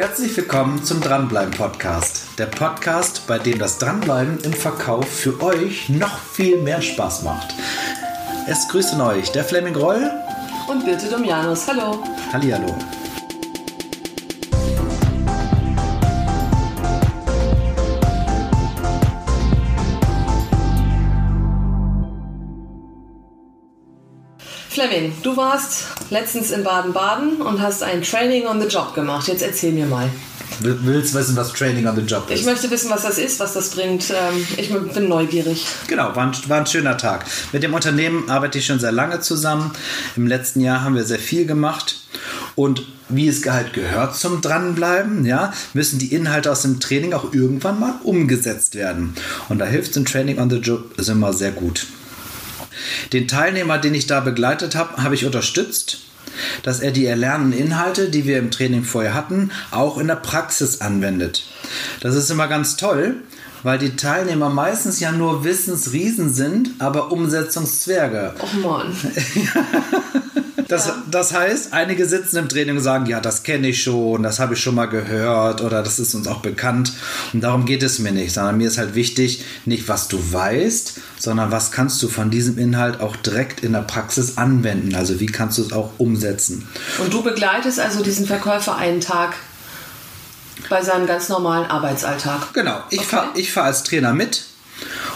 Herzlich willkommen zum Dranbleiben Podcast. Der Podcast, bei dem das Dranbleiben im Verkauf für euch noch viel mehr Spaß macht. Es grüßen euch der Fleming Roll und Birte Domianus. Hallo. Hallihallo. Fleming, du warst letztens in Baden-Baden und hast ein Training on the Job gemacht. Jetzt erzähl mir mal. Willst wissen, was Training on the Job ist? Ich möchte wissen, was das ist, was das bringt. Ähm, ich bin neugierig. Genau, war ein, war ein schöner Tag. Mit dem Unternehmen arbeite ich schon sehr lange zusammen. Im letzten Jahr haben wir sehr viel gemacht. Und wie es halt gehört zum Dranbleiben, ja, müssen die Inhalte aus dem Training auch irgendwann mal umgesetzt werden. Und da hilft ein Training on the Job immer sehr gut. Den Teilnehmer, den ich da begleitet habe, habe ich unterstützt, dass er die erlernten Inhalte, die wir im Training vorher hatten, auch in der Praxis anwendet. Das ist immer ganz toll, weil die Teilnehmer meistens ja nur Wissensriesen sind, aber Umsetzungszwerge. Och Mann. Das, das heißt, einige sitzen im Training und sagen, ja, das kenne ich schon, das habe ich schon mal gehört oder das ist uns auch bekannt. Und darum geht es mir nicht, sondern mir ist halt wichtig, nicht was du weißt, sondern was kannst du von diesem Inhalt auch direkt in der Praxis anwenden. Also wie kannst du es auch umsetzen. Und du begleitest also diesen Verkäufer einen Tag bei seinem ganz normalen Arbeitsalltag. Genau, ich okay. fahre fahr als Trainer mit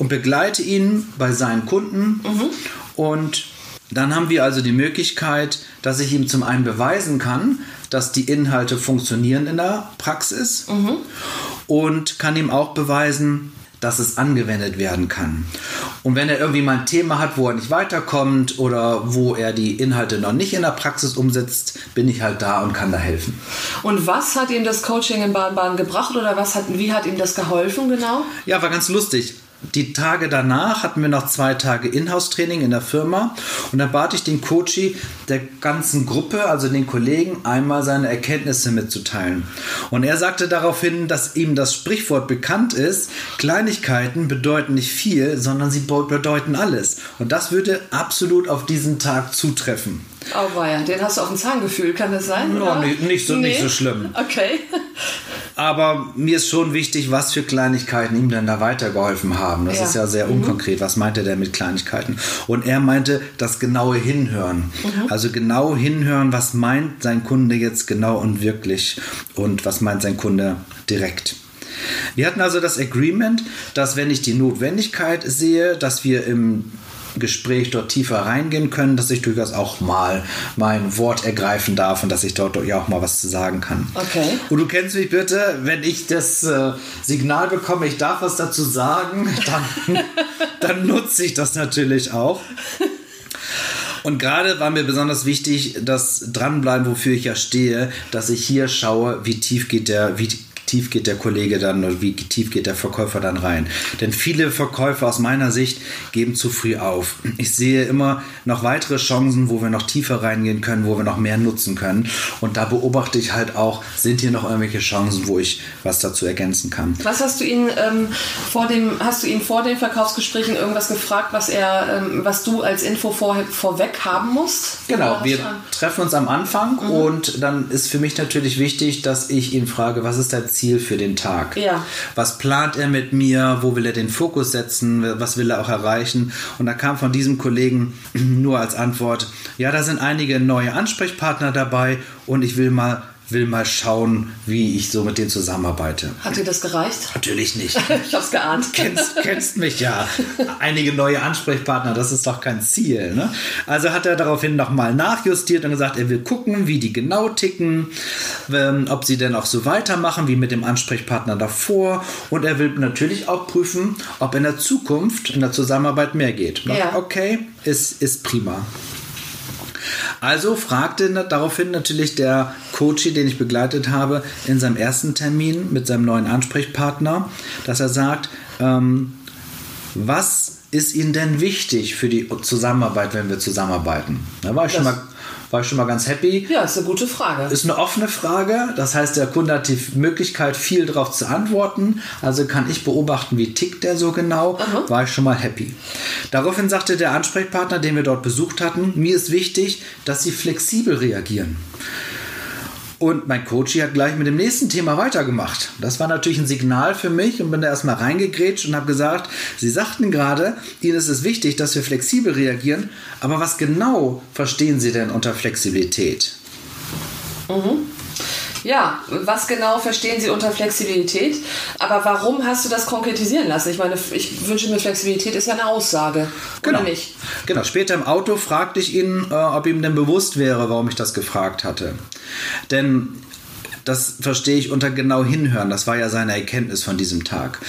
und begleite ihn bei seinen Kunden mhm. und dann haben wir also die Möglichkeit, dass ich ihm zum einen beweisen kann, dass die Inhalte funktionieren in der Praxis mhm. und kann ihm auch beweisen, dass es angewendet werden kann. Und wenn er irgendwie mal ein Thema hat, wo er nicht weiterkommt oder wo er die Inhalte noch nicht in der Praxis umsetzt, bin ich halt da und kann da helfen. Und was hat ihm das Coaching in Baden-Baden gebracht oder was hat, wie hat ihm das geholfen genau? Ja, war ganz lustig die Tage danach hatten wir noch zwei Tage Inhouse-Training in der Firma und da bat ich den Coachy der ganzen Gruppe, also den Kollegen, einmal seine Erkenntnisse mitzuteilen. Und er sagte daraufhin, dass ihm das Sprichwort bekannt ist, Kleinigkeiten bedeuten nicht viel, sondern sie bedeuten alles. Und das würde absolut auf diesen Tag zutreffen. Oh weia, den hast du auf den Zahn gefühlt, kann das sein? No, nicht, nicht, so, nee. nicht so schlimm. Okay. Aber mir ist schon wichtig, was für Kleinigkeiten ihm denn da weitergeholfen haben. Das ja. ist ja sehr mhm. unkonkret. Was meinte der mit Kleinigkeiten? Und er meinte das genaue Hinhören. Mhm. Also genau hinhören, was meint sein Kunde jetzt genau und wirklich und was meint sein Kunde direkt. Wir hatten also das Agreement, dass wenn ich die Notwendigkeit sehe, dass wir im Gespräch dort tiefer reingehen können, dass ich durchaus auch mal mein Wort ergreifen darf und dass ich dort ja auch mal was zu sagen kann. Okay. Und du kennst mich bitte, wenn ich das äh, Signal bekomme, ich darf was dazu sagen, dann, dann nutze ich das natürlich auch. Und gerade war mir besonders wichtig, das Dranbleiben, wofür ich ja stehe, dass ich hier schaue, wie tief geht der, wie tief geht der Kollege dann oder wie tief geht der Verkäufer dann rein. Denn viele Verkäufer aus meiner Sicht geben zu früh auf. Ich sehe immer noch weitere Chancen, wo wir noch tiefer reingehen können, wo wir noch mehr nutzen können. Und da beobachte ich halt auch, sind hier noch irgendwelche Chancen, wo ich was dazu ergänzen kann. Was hast du ihn ähm, vor dem, hast du ihn vor den Verkaufsgesprächen irgendwas gefragt, was er, ähm, was du als Info vor, vorweg haben musst? Genau, wir treffen uns am Anfang mhm. und dann ist für mich natürlich wichtig, dass ich ihn frage, was ist der Ziel für den Tag? Ja. Was plant er mit mir? Wo will er den Fokus setzen? Was will er auch erreichen? Und da kam von diesem Kollegen nur als Antwort, ja, da sind einige neue Ansprechpartner dabei und ich will mal will mal schauen, wie ich so mit denen zusammenarbeite. Hat dir das gereicht? Natürlich nicht. ich hab's geahnt. Kennst, kennst mich ja. Einige neue Ansprechpartner, das ist doch kein Ziel. Ne? Also hat er daraufhin nochmal nachjustiert und gesagt, er will gucken, wie die genau ticken, ähm, ob sie denn auch so weitermachen wie mit dem Ansprechpartner davor. Und er will natürlich auch prüfen, ob in der Zukunft in der Zusammenarbeit mehr geht. Ja. Okay, ist, ist prima. Also fragte daraufhin natürlich der Coach, den ich begleitet habe, in seinem ersten Termin mit seinem neuen Ansprechpartner, dass er sagt, ähm, was ist Ihnen denn wichtig für die Zusammenarbeit, wenn wir zusammenarbeiten? Da war ich das schon mal war ich schon mal ganz happy. Ja, ist eine gute Frage. Ist eine offene Frage. Das heißt, der Kunde hat die Möglichkeit, viel darauf zu antworten. Also kann ich beobachten, wie tickt der so genau. Aha. War ich schon mal happy. Daraufhin sagte der Ansprechpartner, den wir dort besucht hatten, mir ist wichtig, dass Sie flexibel reagieren. Und mein Coach hat gleich mit dem nächsten Thema weitergemacht. Das war natürlich ein Signal für mich und bin da erstmal reingegrätscht und habe gesagt, Sie sagten gerade, Ihnen ist es wichtig, dass wir flexibel reagieren, aber was genau verstehen Sie denn unter Flexibilität? Mhm. Ja, was genau verstehen Sie unter Flexibilität? Aber warum hast du das konkretisieren lassen? Ich meine, ich wünsche mir Flexibilität ist ja eine Aussage, genau. oder nicht? Genau, später im Auto fragte ich ihn, äh, ob ihm denn bewusst wäre, warum ich das gefragt hatte. Denn das verstehe ich unter genau hinhören. Das war ja seine Erkenntnis von diesem Tag.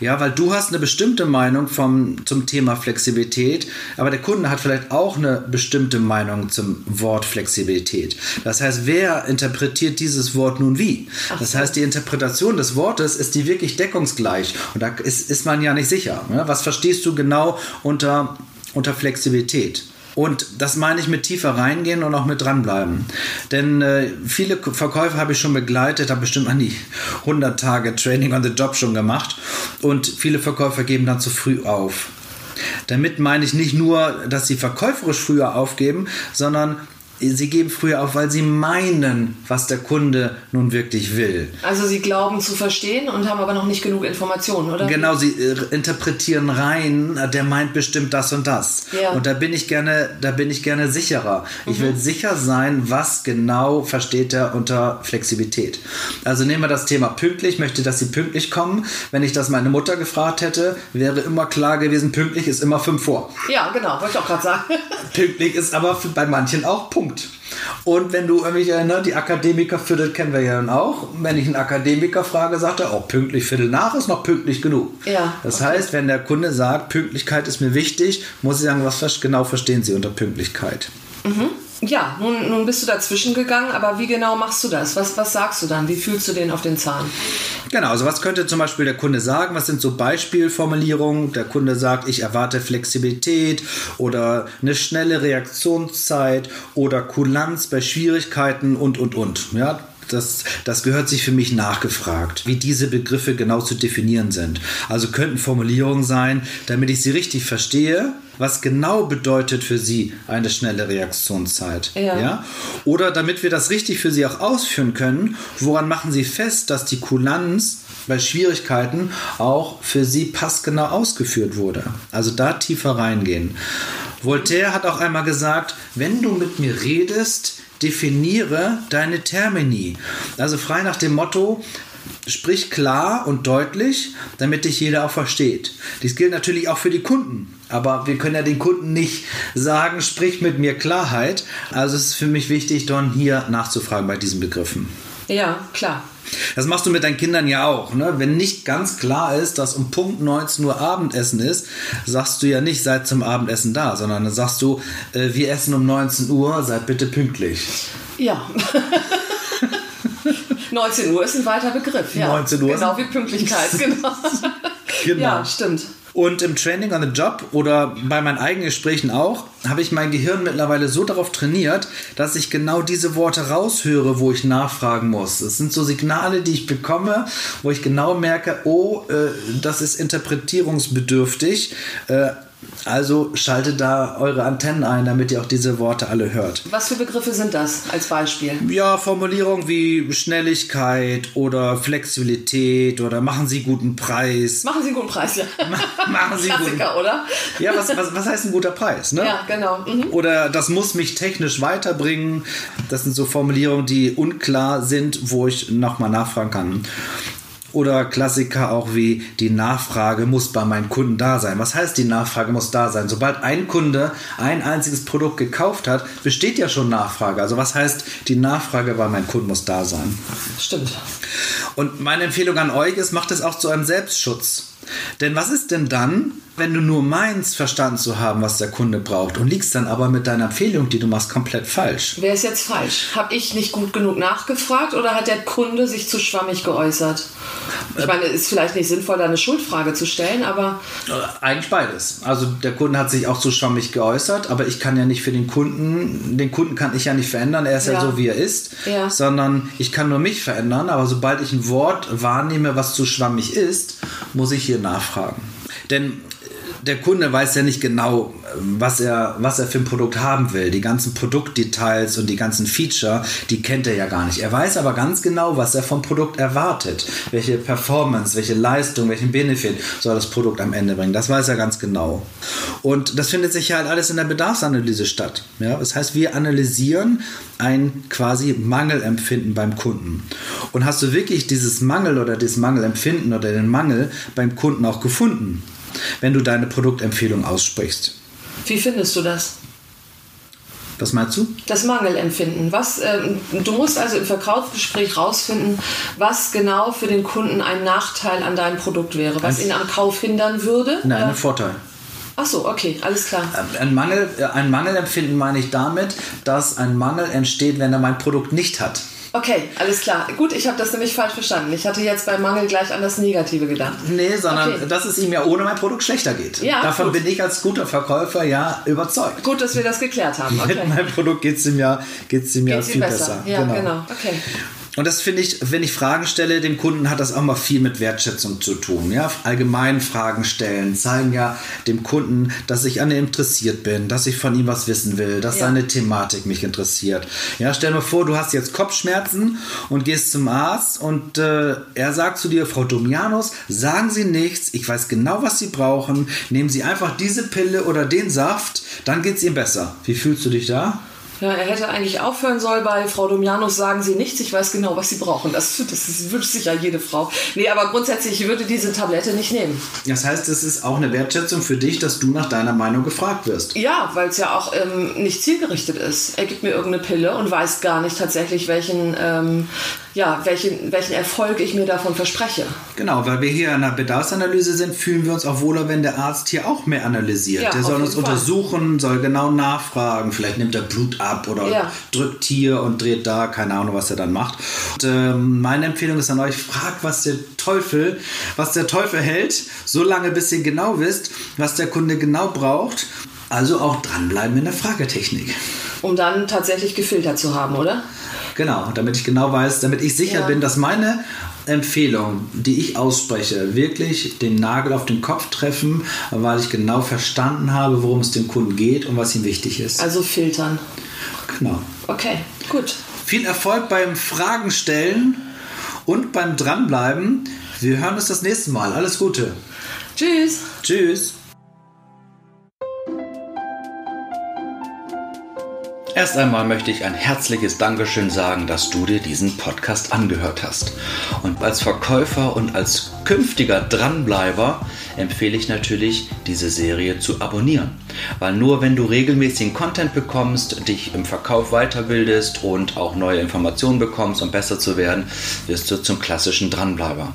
Ja, weil du hast eine bestimmte Meinung vom, zum Thema Flexibilität, aber der Kunde hat vielleicht auch eine bestimmte Meinung zum Wort Flexibilität. Das heißt, wer interpretiert dieses Wort nun wie? Das heißt, die Interpretation des Wortes ist die wirklich deckungsgleich. Und da ist, ist man ja nicht sicher. Ne? Was verstehst du genau unter, unter Flexibilität? Und das meine ich mit tiefer reingehen und auch mit dranbleiben. Denn äh, viele Verkäufer habe ich schon begleitet, habe bestimmt an die 100 Tage Training on the Job schon gemacht. Und viele Verkäufer geben dann zu früh auf. Damit meine ich nicht nur, dass sie verkäuferisch früher aufgeben, sondern sie geben früher auf, weil sie meinen, was der Kunde nun wirklich will. Also sie glauben zu verstehen und haben aber noch nicht genug Informationen, oder? Genau, sie äh, interpretieren rein, äh, der meint bestimmt das und das. Ja. Und da bin ich gerne, da bin ich gerne sicherer. Mhm. Ich will mhm. sicher sein, was genau versteht er unter Flexibilität. Also nehmen wir das Thema pünktlich, ich möchte, dass sie pünktlich kommen. Wenn ich das meine Mutter gefragt hätte, wäre immer klar gewesen, pünktlich ist immer fünf vor. Ja, genau, wollte ich auch gerade sagen. pünktlich ist aber bei manchen auch Punkt. Punkt. Und wenn du mich erinnerst, die Akademikerviertel kennen wir ja dann auch. Wenn ich einen Akademiker frage, sagt er auch oh, pünktlich Viertel nach ist noch pünktlich genug. Ja, das okay. heißt, wenn der Kunde sagt, Pünktlichkeit ist mir wichtig, muss ich sagen, was genau verstehen Sie unter Pünktlichkeit? Mhm. Ja, nun, nun bist du dazwischen gegangen, aber wie genau machst du das? Was, was sagst du dann? Wie fühlst du den auf den Zahn? Genau, also was könnte zum Beispiel der Kunde sagen? Was sind so Beispielformulierungen? Der Kunde sagt, ich erwarte Flexibilität oder eine schnelle Reaktionszeit oder Kulanz bei Schwierigkeiten und, und, und. Ja, das, das gehört sich für mich nachgefragt, wie diese Begriffe genau zu definieren sind. Also könnten Formulierungen sein, damit ich sie richtig verstehe, was genau bedeutet für Sie eine schnelle Reaktionszeit. Ja. ja. Oder damit wir das richtig für Sie auch ausführen können, woran machen Sie fest, dass die Kulanz bei Schwierigkeiten auch für Sie passgenau ausgeführt wurde. Also da tiefer reingehen. Voltaire hat auch einmal gesagt, wenn du mit mir redest, definiere deine Termini. Also frei nach dem Motto, sprich klar und deutlich, damit dich jeder auch versteht. Dies gilt natürlich auch für die Kunden. Aber wir können ja den Kunden nicht sagen, sprich mit mir Klarheit. Also es ist für mich wichtig, dann hier nachzufragen bei diesen Begriffen. Ja, klar. Das machst du mit deinen Kindern ja auch. Ne? Wenn nicht ganz klar ist, dass um Punkt 19 Uhr Abendessen ist, sagst du ja nicht, seid zum Abendessen da, sondern dann sagst du, äh, wir essen um 19 Uhr, seid bitte pünktlich. Ja. 19 Uhr ist ein weiter Begriff, ja. 19 Uhr. Genau wie Pünktlichkeit, genau. genau. Ja, stimmt. Und im Training on the Job oder bei meinen eigenen Gesprächen auch, habe ich mein Gehirn mittlerweile so darauf trainiert, dass ich genau diese Worte raushöre, wo ich nachfragen muss. Es sind so Signale, die ich bekomme, wo ich genau merke, oh, äh, das ist interpretierungsbedürftig. Äh, also schaltet da eure Antennen ein, damit ihr auch diese Worte alle hört. Was für Begriffe sind das als Beispiel? Ja, Formulierungen wie Schnelligkeit oder Flexibilität oder machen Sie guten Preis. Machen Sie guten Preis, ja. machen Sie Klassiker, guten. oder? Ja, was, was, was heißt ein guter Preis? Ne? Ja, genau. Mhm. Oder das muss mich technisch weiterbringen. Das sind so Formulierungen, die unklar sind, wo ich nochmal nachfragen kann. Oder Klassiker auch wie die Nachfrage muss bei meinen Kunden da sein. Was heißt die Nachfrage muss da sein? Sobald ein Kunde ein einziges Produkt gekauft hat, besteht ja schon Nachfrage. Also was heißt die Nachfrage bei meinen Kunden muss da sein? Stimmt. Und meine Empfehlung an euch ist, macht es auch zu einem Selbstschutz. Denn was ist denn dann, wenn du nur meinst, verstanden zu haben, was der Kunde braucht und liegst dann aber mit deiner Empfehlung, die du machst, komplett falsch? Wer ist jetzt falsch? Habe ich nicht gut genug nachgefragt oder hat der Kunde sich zu schwammig geäußert? Ich meine, es ist vielleicht nicht sinnvoll, da eine Schuldfrage zu stellen, aber. Äh, eigentlich beides. Also der Kunde hat sich auch zu schwammig geäußert, aber ich kann ja nicht für den Kunden, den Kunden kann ich ja nicht verändern, er ist ja, ja so, wie er ist, ja. sondern ich kann nur mich verändern, aber sobald ich ein Wort wahrnehme, was zu schwammig ist, muss ich hier nachfragen. Denn der Kunde weiß ja nicht genau, was er, was er für ein Produkt haben will. Die ganzen Produktdetails und die ganzen Feature, die kennt er ja gar nicht. Er weiß aber ganz genau, was er vom Produkt erwartet. Welche Performance, welche Leistung, welchen Benefit soll das Produkt am Ende bringen. Das weiß er ganz genau. Und das findet sich halt alles in der Bedarfsanalyse statt. Ja, das heißt, wir analysieren ein quasi Mangelempfinden beim Kunden. Und hast du wirklich dieses Mangel oder das Mangelempfinden oder den Mangel beim Kunden auch gefunden? Wenn du deine Produktempfehlung aussprichst. Wie findest du das? Was meinst du? Das Mangelempfinden. Was, äh, du musst also im Verkaufsgespräch rausfinden, was genau für den Kunden ein Nachteil an deinem Produkt wäre, was ein, ihn am Kauf hindern würde. Nein, ein Vorteil. Ach so, okay, alles klar. Ähm, ein, Mangel, äh, ein Mangelempfinden meine ich damit, dass ein Mangel entsteht, wenn er mein Produkt nicht hat. Okay, alles klar. Gut, ich habe das nämlich falsch verstanden. Ich hatte jetzt beim Mangel gleich an das Negative gedacht. Nee, sondern okay. dass es ihm ja ohne mein Produkt schlechter geht. Ja, Davon gut. bin ich als guter Verkäufer ja überzeugt. Gut, dass wir das geklärt haben. Okay. Mit meinem Produkt geht es ihm ja, geht's ihm ja viel besser. besser. Ja, genau. genau. Okay. Und das finde ich, wenn ich Fragen stelle, dem Kunden hat das auch mal viel mit Wertschätzung zu tun. Ja? Allgemein Fragen stellen zeigen ja dem Kunden, dass ich an ihm interessiert bin, dass ich von ihm was wissen will, dass ja. seine Thematik mich interessiert. Ja, stell dir vor, du hast jetzt Kopfschmerzen und gehst zum Arzt und äh, er sagt zu dir, Frau Domianus, sagen Sie nichts, ich weiß genau, was Sie brauchen, nehmen Sie einfach diese Pille oder den Saft, dann geht es Ihnen besser. Wie fühlst du dich da? Ja, er hätte eigentlich aufhören sollen bei Frau Domianus sagen Sie nichts, ich weiß genau, was Sie brauchen. Das, das wünscht sich ja jede Frau. Nee, aber grundsätzlich ich würde diese Tablette nicht nehmen. Das heißt, es ist auch eine Wertschätzung für dich, dass du nach deiner Meinung gefragt wirst. Ja, weil es ja auch ähm, nicht zielgerichtet ist. Er gibt mir irgendeine Pille und weiß gar nicht tatsächlich, welchen, ähm, ja, welchen, welchen Erfolg ich mir davon verspreche. Genau, weil wir hier in einer Bedarfsanalyse sind, fühlen wir uns auch wohler, wenn der Arzt hier auch mehr analysiert. Ja, der soll uns Fall. untersuchen, soll genau nachfragen. Vielleicht nimmt er Blut ab ab oder ja. drückt hier und dreht da, keine Ahnung, was er dann macht. Und, äh, meine Empfehlung ist an euch, fragt, was der Teufel, was der Teufel hält, so lange bis ihr genau wisst, was der Kunde genau braucht. Also auch dranbleiben in der Fragetechnik. Um dann tatsächlich gefiltert zu haben, oder? Genau, damit ich genau weiß, damit ich sicher ja. bin, dass meine Empfehlungen, die ich ausspreche, wirklich den Nagel auf den Kopf treffen, weil ich genau verstanden habe, worum es dem Kunden geht und was ihm wichtig ist. Also filtern. Genau. Okay, gut. Viel Erfolg beim Fragen stellen und beim Dranbleiben. Wir hören uns das nächste Mal. Alles Gute. Tschüss. Tschüss. Erst einmal möchte ich ein herzliches Dankeschön sagen, dass du dir diesen Podcast angehört hast. Und als Verkäufer und als künftiger Dranbleiber empfehle ich natürlich, diese Serie zu abonnieren. Weil nur wenn du regelmäßigen Content bekommst, dich im Verkauf weiterbildest und auch neue Informationen bekommst, um besser zu werden, wirst du zum klassischen Dranbleiber.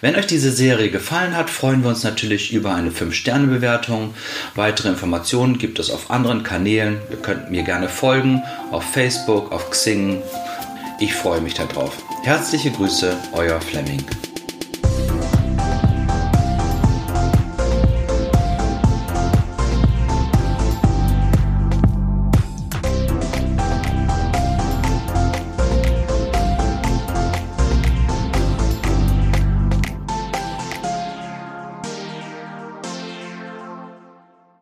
Wenn euch diese Serie gefallen hat, freuen wir uns natürlich über eine 5-Sterne-Bewertung. Weitere Informationen gibt es auf anderen Kanälen. Ihr könnt mir gerne folgen, auf Facebook, auf Xing. Ich freue mich darauf. Herzliche Grüße, euer Fleming.